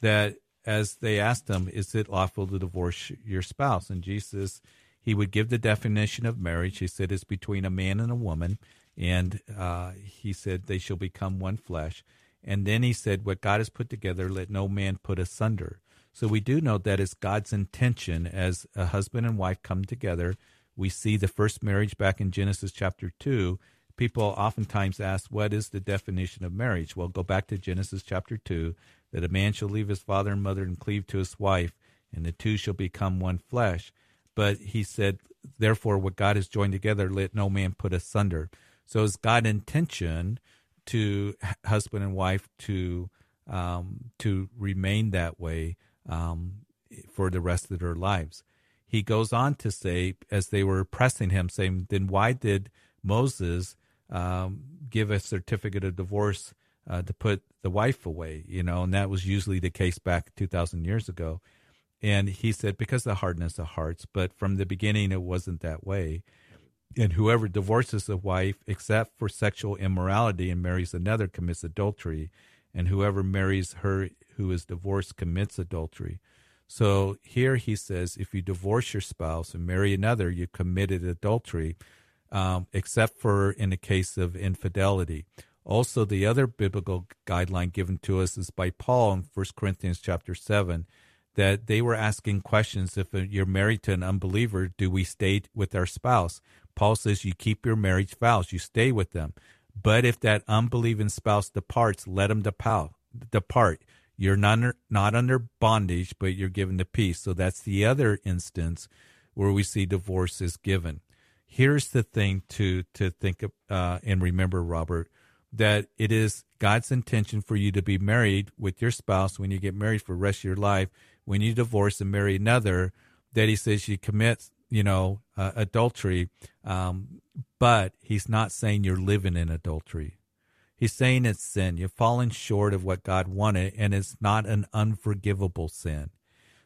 that as they asked him, Is it lawful to divorce your spouse? And Jesus, he would give the definition of marriage. He said it's between a man and a woman. And uh, he said they shall become one flesh. And then he said, What God has put together, let no man put asunder. So we do know that it's God's intention as a husband and wife come together. We see the first marriage back in Genesis chapter 2. People oftentimes ask, What is the definition of marriage? Well, go back to Genesis chapter 2 that a man shall leave his father and mother and cleave to his wife, and the two shall become one flesh. But he said, Therefore, what God has joined together, let no man put asunder. So it's God's intention to husband and wife to um, to remain that way um, for the rest of their lives. He goes on to say, as they were pressing him, saying, Then why did Moses um, give a certificate of divorce uh, to put the wife away, you know, and that was usually the case back 2,000 years ago. And he said, because the hardness of hearts, but from the beginning it wasn't that way. And whoever divorces a wife except for sexual immorality and marries another commits adultery. And whoever marries her who is divorced commits adultery. So here he says, if you divorce your spouse and marry another, you committed adultery, um, except for in the case of infidelity. Also, the other biblical guideline given to us is by Paul in 1 Corinthians chapter 7 that they were asking questions if you're married to an unbeliever, do we stay with our spouse? Paul says you keep your marriage vows, you stay with them. But if that unbelieving spouse departs, let him depart. You're not under, not under bondage, but you're given the peace. So that's the other instance where we see divorce is given. Here's the thing to to think of, uh, and remember, Robert that it is God's intention for you to be married with your spouse when you get married for the rest of your life. When you divorce and marry another, that He says you commit, you know, uh, adultery. Um, but He's not saying you're living in adultery. He's saying it's sin. You've fallen short of what God wanted, and it's not an unforgivable sin.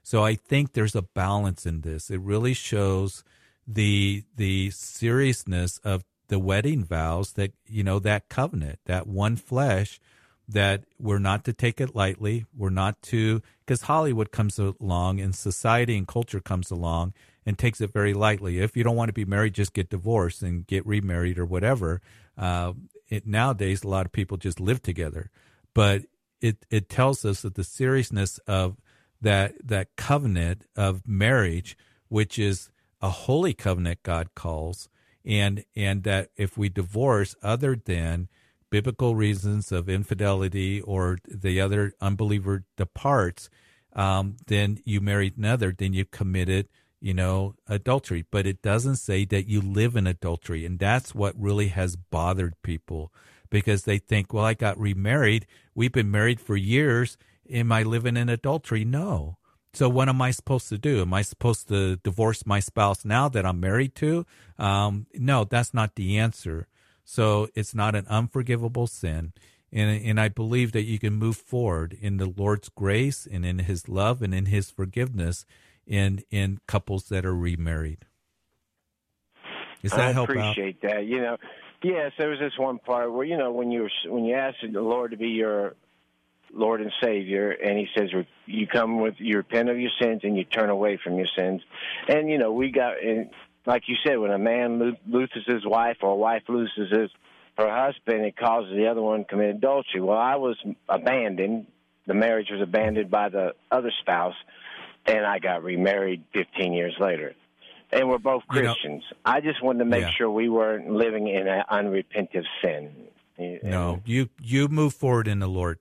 So I think there's a balance in this. It really shows the the seriousness of the wedding vows that you know that covenant that one flesh that we're not to take it lightly we're not to because hollywood comes along and society and culture comes along and takes it very lightly if you don't want to be married just get divorced and get remarried or whatever uh, it, nowadays a lot of people just live together. But it it tells us that the seriousness of that that covenant of marriage which is a holy covenant god calls and and that if we divorce other than biblical reasons of infidelity or the other unbeliever departs, um, then you married another, then you committed, you know, adultery. But it doesn't say that you live in adultery, and that's what really has bothered people because they think, well, I got remarried. We've been married for years. Am I living in adultery? No. So what am I supposed to do? Am I supposed to divorce my spouse now that I'm married to? Um, no, that's not the answer. So it's not an unforgivable sin. And, and I believe that you can move forward in the Lord's grace and in his love and in his forgiveness in, in couples that are remarried.
Does that I help appreciate out? that. You know, yes, there was this one part where, you know, when you were, when you asked the Lord to be your Lord and Savior, and He says you come with you repent of your sins and you turn away from your sins, and you know we got and like you said when a man loses his wife or a wife loses his her husband, it causes the other one to commit adultery. Well, I was abandoned. The marriage was abandoned by the other spouse, and I got remarried 15 years later. And we're both Christians. You know, I just wanted to make yeah. sure we weren't living in an unrepentant sin.
No, you you move forward in the Lord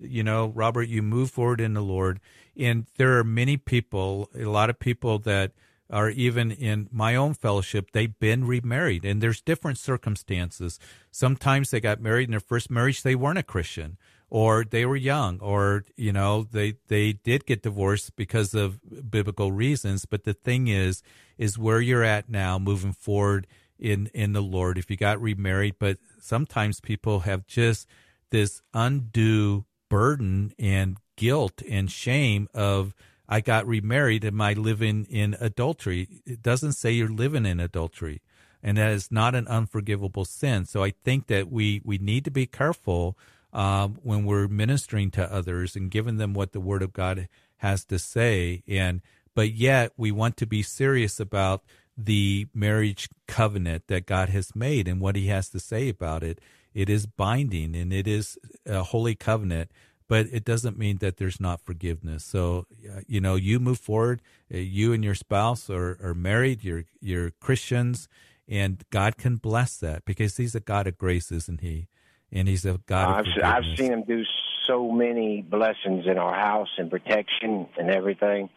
you know, Robert, you move forward in the Lord. And there are many people, a lot of people that are even in my own fellowship, they've been remarried and there's different circumstances. Sometimes they got married in their first marriage, they weren't a Christian or they were young or, you know, they, they did get divorced because of biblical reasons. But the thing is, is where you're at now moving forward in, in the Lord. If you got remarried, but sometimes people have just this undue burden and guilt and shame of I got remarried. Am I living in adultery? It doesn't say you're living in adultery, and that is not an unforgivable sin. So I think that we we need to be careful um, when we're ministering to others and giving them what the Word of God has to say. And but yet we want to be serious about the marriage covenant that God has made and what He has to say about it it is binding and it is a holy covenant but it doesn't mean that there's not forgiveness. So, you know, you move forward. Uh, you and your spouse are, are married. You're you're Christians, and God can bless that because He's a God of grace, isn't He? And He's a God.
I've I've seen Him do so many blessings in our house and protection and everything.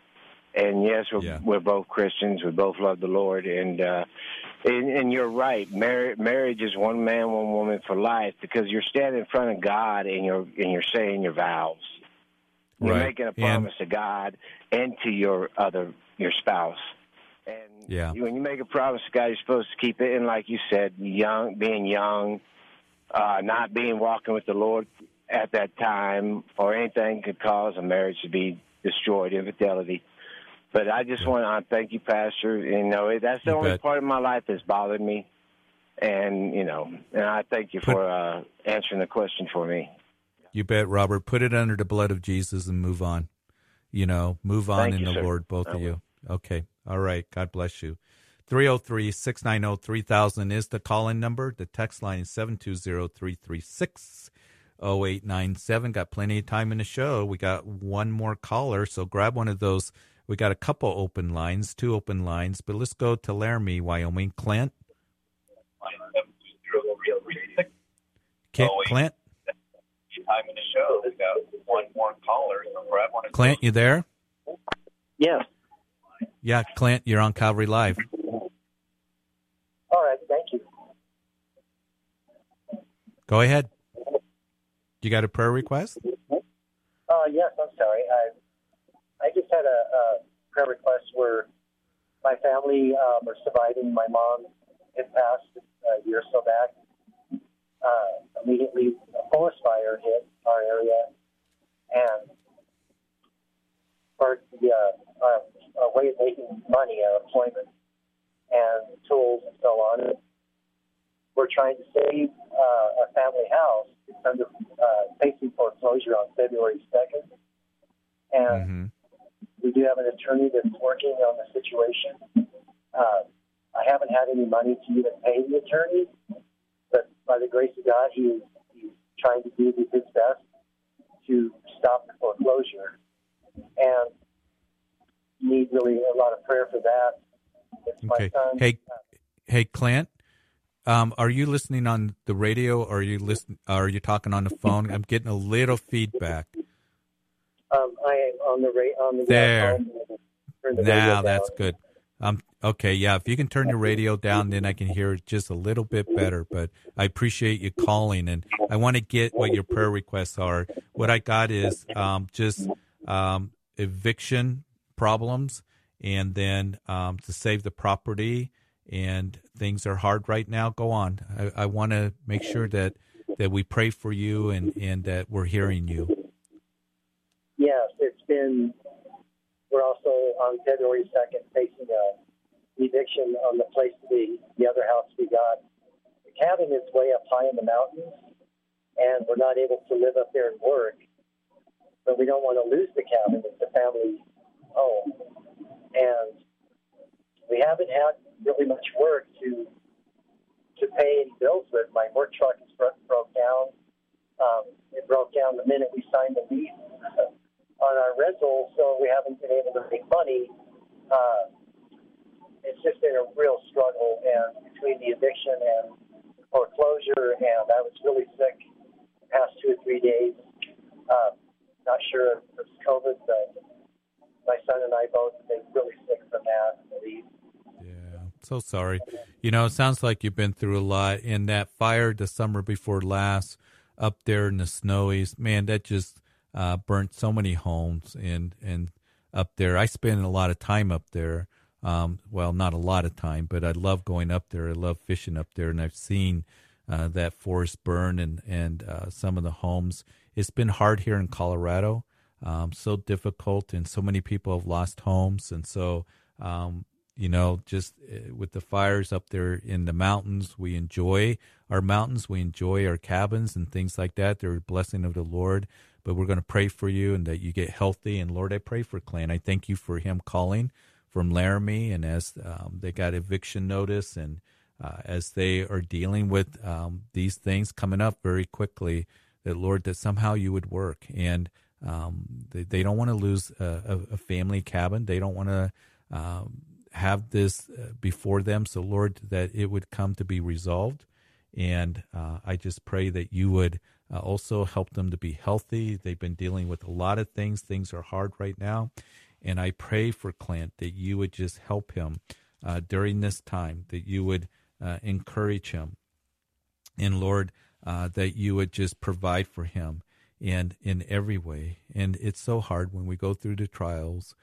And yes, we're, yeah. we're both Christians. We both love the Lord, and uh, and, and you're right. Mar- marriage is one man, one woman for life because you're standing in front of God and you're and you're saying your vows. You're right. making a promise and, to God and to your other your spouse. And yeah. when you make a promise to God, you're supposed to keep it. And like you said, young, being young, uh, not being walking with the Lord at that time, or anything could cause a marriage to be destroyed, infidelity. But I just want to thank you, Pastor. You know, that's the
You
only
bet.
part of my life that's bothered me, and you know, and I thank you
Put-
for uh, answering the question for me.
You bet, Robert. Put it under the blood of Jesus and move on. You know, move on
Thank
in
you,
the
sir.
Lord, both
I
of
will.
you. Okay. All right. God bless you. 303 690 3000 is the call in number. The text line is 720 336 0897. Got plenty of time in the show. We got one more caller, so grab one of those. We got a couple open lines, two open lines, but let's go to Laramie, Wyoming. Clint? Clint, Clint?
time in the show. We've got one more caller, so grab one.
Clint, you there?
Yes.
Yeah, Clint, you're on Calvary Live.
Thank you.
Go ahead. You got a prayer request?
Uh, yes, I'm sorry. I I just had a, a prayer request where my family um, are surviving. My mom had passed a year or so back. Uh, immediately, a forest fire hit our area, and for the uh, uh, a way of making money, uh, employment, and tools and so on. We're trying to save uh, a family house. It's under uh, facing foreclosure on February 2nd. And
Mm-hmm.
we do have an attorney that's working on the situation. Uh, I haven't had any money to even pay the attorney, but by the grace of God, he he's trying to do his best to stop the foreclosure. And need really a lot of prayer for that.
Okay. Hey, hey, Clint. Um, are you listening on the radio or are you listen? Are you talking on the phone? I'm getting a little feedback.
Um, I am on the ra- on the
There.
the radio
Now
down.
that's good. Um, okay, yeah. If you can turn your radio down, then I can hear it just a little bit better. But I appreciate you calling, and I want to get what your prayer requests are. What I got is um, just um, eviction problems, and then um, to save the property. And things are hard right now. Go on. I, I want to make sure that that we pray for you and and that we're hearing you.
Yes, it's been. We're also on February second facing a eviction on the place the the other house we got. The cabin is way up high in the mountains, and we're not able to live up there and work. But we don't want to lose the cabin. It's a family home, and we haven't had really much work to to pay any bills with. My work truck is bro- broke down. Um, it broke down the minute we signed the lease on our rental, so we haven't been able to make money. Uh, it's just been a real struggle, and between the eviction and foreclosure, and I was really sick the past two or three days. Uh, not sure if it's COVID, but my son and I both have been really sick from that. Believe.
So sorry. You know, it sounds like you've been through a lot. And that fire the summer before last up there in the snowies, man, that just uh, burnt so many homes and and up there. I spend a lot of time up there. Um, well, not a lot of time, but I love going up there. I love fishing up there, and I've seen uh, that forest burn and and uh, some of the homes. It's been hard here in Colorado, um, so difficult, and so many people have lost homes, and so um, you know, just uh, with the fires up there in the mountains, we enjoy our mountains, we enjoy our cabins and things like that. They're a blessing of the Lord. But we're going to pray for you and that you get healthy. And Lord, I pray for Clint. I thank you for him calling from Laramie, and as um, they got eviction notice, and uh, as they are dealing with um, these things coming up very quickly, that Lord, that somehow you would work, and um, they, they don't want to lose a, a, family cabin. They don't want to um, have this uh, before them. So, Lord, that it would come to be resolved. And uh, I just pray that you would uh, also help them to be healthy. They've been dealing with a lot of things. Things are hard right now. And I pray for Clint that you would just help him uh, during this time, that you would uh, encourage him. And Lord, uh, that you would just provide for him and in every way. And it's so hard when we go through the trials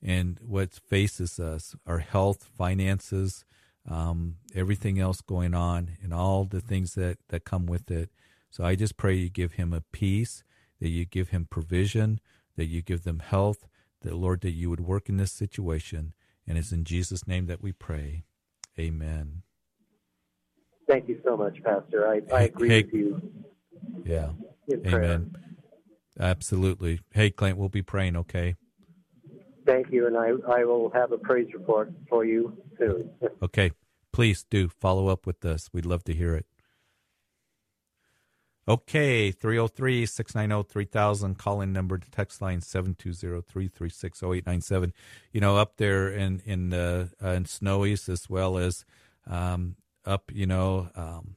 and what faces us, our health, finances, um, everything else going on, and all the things that, that come with it. So I just pray you give him a peace, that you give him provision, that you give them health, that Lord, that you would work in this situation. And it's in Jesus' name that we pray. Amen.
Thank you so much, Pastor. I, I agree
hey,
with you.
Yeah. Amen. Absolutely. Hey, Clint, we'll be praying, okay?
Thank you, and I, I will have a praise report for you soon.
Okay. Please do follow up with us. We'd love to hear it. Okay, 303 690 3000, call in number to text line 720 336 0897. You know, up there in, in, uh, in Snowies as well as um, up, you know, um,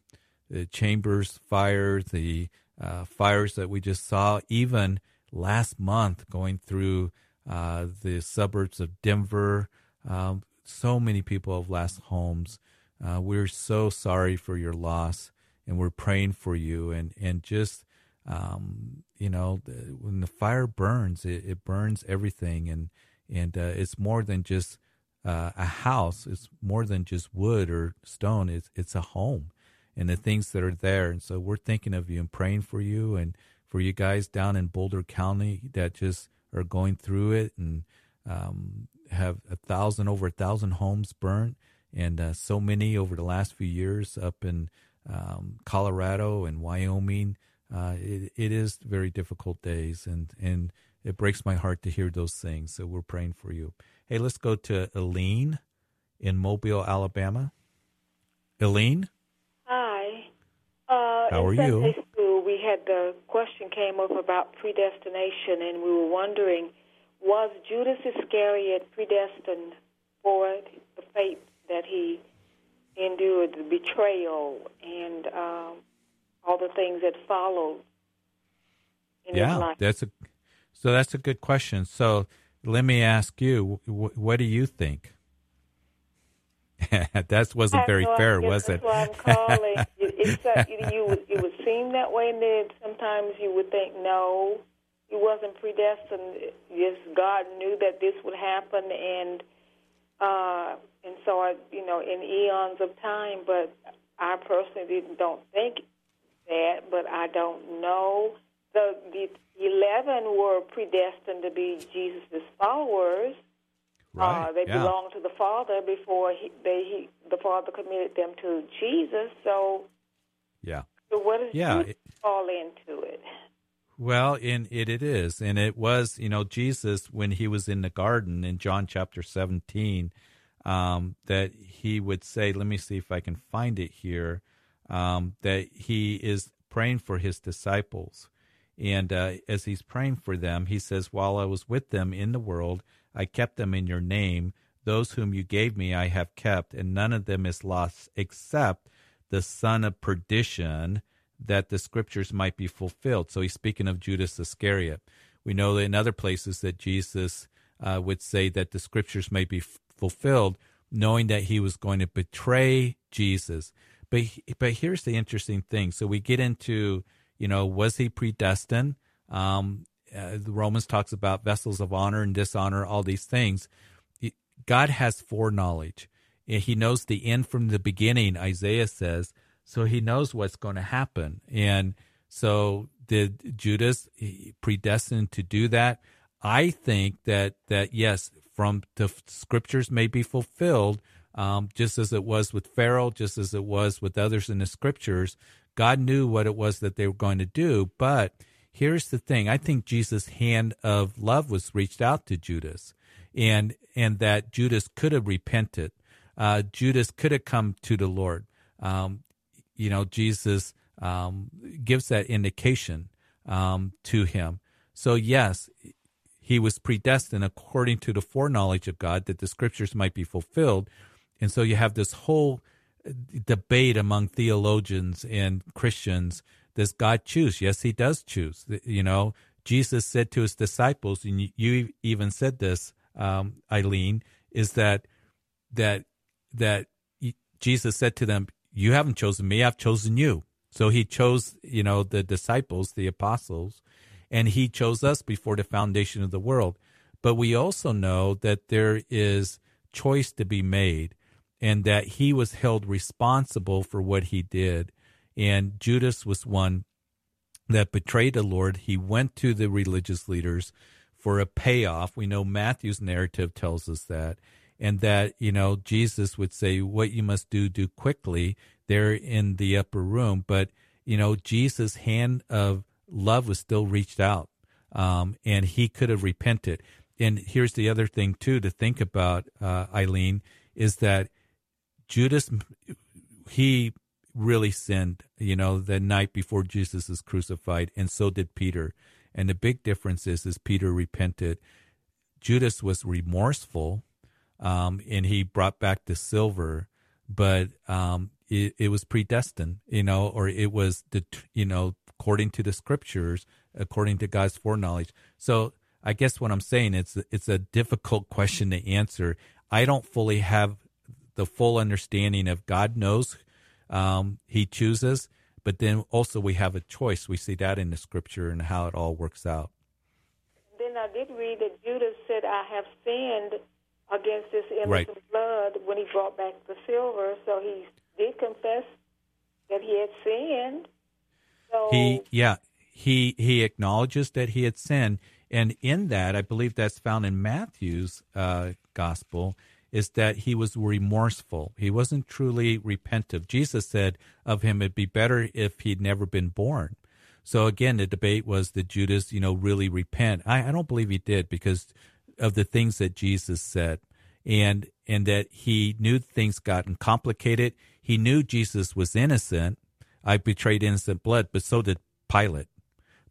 the Chambers fire, the uh, fires that we just saw, even last month going through uh, the suburbs of Denver. Um, so many people have lost homes. Uh, we're so sorry for your loss and we're praying for you. And and just um, you know when the fire burns it, it burns everything. And and uh, it's more than just uh, a house. It's more than just wood or stone. It's it's a home and the things that are there and so we're thinking of you and praying for you and for you guys down in Boulder County that just are going through it and um, have a thousand over a thousand homes burnt and uh, so many over the last few years up in um, Colorado and Wyoming. Uh, it, it is very difficult days, and, and it breaks my heart to hear those things. So we're praying for you. Hey, let's go to Eileen in Mobile, Alabama. Eileen? How are you?
School, we had the question came up about predestination, and we were wondering, was Judas Iscariot predestined for the fate that he endured the betrayal and um, all the things that followed in his
Yeah,
life.
that's a so that's a good question. So let me ask you, wh- what do you think? that wasn't
I
very fair, was
that's
it?
why I'm calling. it, it's uh, you, you would, it would seem that way, and then sometimes you would think, no, it wasn't predestined. Just God knew that this would happen, and uh, and so I, you know, in eons of time. But I personally didn't, don't think that, but I don't know. The the eleven were predestined to be Jesus' followers.
Right,
Uh, they
yeah.
belonged to the Father before he, they he, the Father committed them to Jesus. So,
yeah.
so what does
Yeah,
Jesus fall into it?
Well, in it, it is. And it was, you know, Jesus, when he was in the garden in John chapter 17, um, that he would say, let me see if I can find it here, um, that he is praying for his disciples. And uh, as he's praying for them, he says, While I was with them in the world, I kept them in your name. Those whom you gave me, I have kept, and none of them is lost except the son of perdition, that the scriptures might be fulfilled. So he's speaking of Judas Iscariot. We know in other places that Jesus uh, would say that the scriptures may be f- fulfilled, knowing that he was going to betray Jesus. But but here's the interesting thing. So we get into you know was he predestined? Um, uh, the Romans talks about vessels of honor and dishonor, all these things. God has foreknowledge. He knows the end from the beginning, Isaiah says, so he knows what's going to happen. And so did Judas predestined to do that? I think that, that yes, from the scriptures may be fulfilled, um, just as it was with Pharaoh, just as it was with others in the scriptures. God knew what it was that they were going to do. But here's the thing I think Jesus' hand of love was reached out to Judas, and, and that Judas could have repented. Uh, Judas could have come to the Lord. Um, you know, Jesus um, gives that indication um, to him. So, yes, he was predestined according to the foreknowledge of God that the scriptures might be fulfilled. And so you have this whole debate among theologians and Christians. Does God choose? Yes, he does choose. You know, Jesus said to his disciples, and you even said this, um, Eileen, is that that that Jesus said to them, "You haven't chosen me; I've chosen you." So he chose, you know, the disciples, the apostles, and he chose us before the foundation of the world. But we also know that there is choice to be made and that he was held responsible for what he did. And Judas was one that betrayed the Lord. He went to the religious leaders for a payoff. We know Matthew's narrative tells us that. And that, you know, Jesus would say, What you must do, do quickly. They're in the upper room. But, you know, Jesus' hand of love was still reached out. Um, and he could have repented. And here's the other thing, too, to think about, uh, Eileen, is that Judas, he really sinned, you know, the night before Jesus is crucified, and so did Peter. And the big difference is, is Peter repented. Judas was remorseful, um, and he brought back the silver, but um, it, it was predestined, you know, or it was the, you know, according to the scriptures, according to God's foreknowledge. So I guess what I'm saying it's it's a difficult question to answer. I don't fully have the full understanding of God knows um, He chooses, but then also we have a choice. We see that in the scripture and how it all works out.
Then I did read that Judas said, "I have sinned against this innocent
right.
blood" when he brought back the silver. So he did confess that he had sinned. So
he, yeah, he he acknowledges that he had sinned, and in that, I believe that's found in Matthew's uh, gospel is that he was remorseful. He wasn't truly repentant. Jesus said of him, it'd be better if he'd never been born. So again, the debate was did Judas, you know, really repent? I, I don't believe he did because of the things that Jesus said, and and that he knew things gotten complicated. He knew Jesus was innocent. I betrayed innocent blood, but so did Pilate.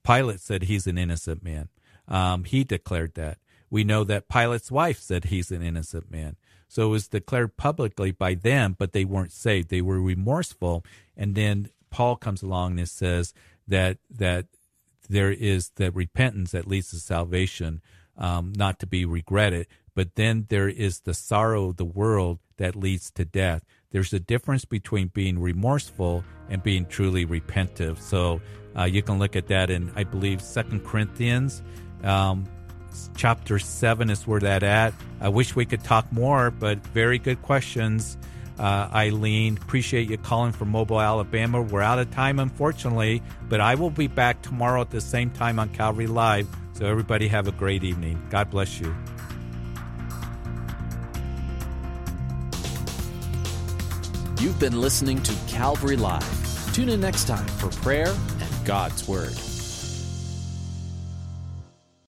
Pilate said he's an innocent man. Um, he declared that. We know that Pilate's wife said he's an innocent man. So it was declared publicly by them, but they weren't saved. They were remorseful. And then Paul comes along and says that that there is the repentance that leads to salvation, um, not to be regretted. But then there is the sorrow of the world that leads to death. There's a difference between being remorseful and being truly repentive. So uh, you can look at that in, I believe, Second Corinthians. Um, chapter 7 is where that at. I wish we could talk more, but very good questions, uh, Eileen. Appreciate you calling from Mobile, Alabama. We're out of time, unfortunately, but I will be back tomorrow at the same time on Calvary Live. So everybody have a great evening. God bless you.
You've been listening to Calvary Live. Tune in next time for prayer and God's Word.